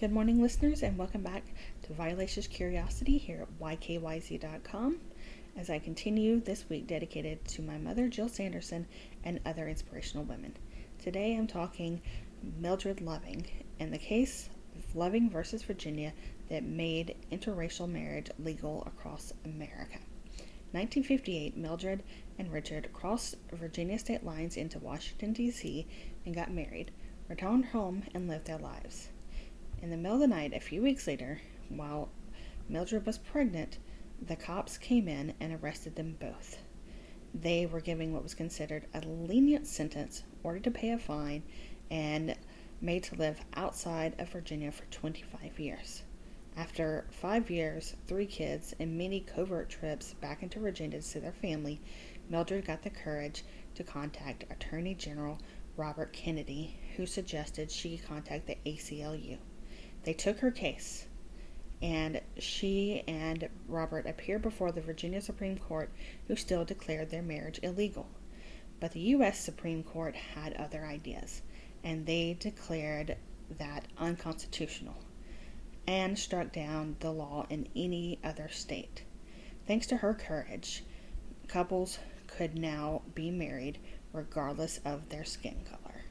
Good morning, listeners, and welcome back to Violacious Curiosity here at ykyz.com as I continue this week dedicated to my mother, Jill Sanderson, and other inspirational women. Today I'm talking Mildred Loving and the case of Loving versus Virginia that made interracial marriage legal across America. 1958, Mildred and Richard crossed Virginia state lines into Washington, D.C., and got married, returned home, and lived their lives. In the middle of the night, a few weeks later, while Mildred was pregnant, the cops came in and arrested them both. They were giving what was considered a lenient sentence, ordered to pay a fine, and made to live outside of Virginia for 25 years. After five years, three kids, and many covert trips back into Virginia to see their family, Mildred got the courage to contact Attorney General Robert Kennedy, who suggested she contact the ACLU. They took her case, and she and Robert appeared before the Virginia Supreme Court, who still declared their marriage illegal. But the U.S. Supreme Court had other ideas, and they declared that unconstitutional and struck down the law in any other state. Thanks to her courage, couples could now be married regardless of their skin color.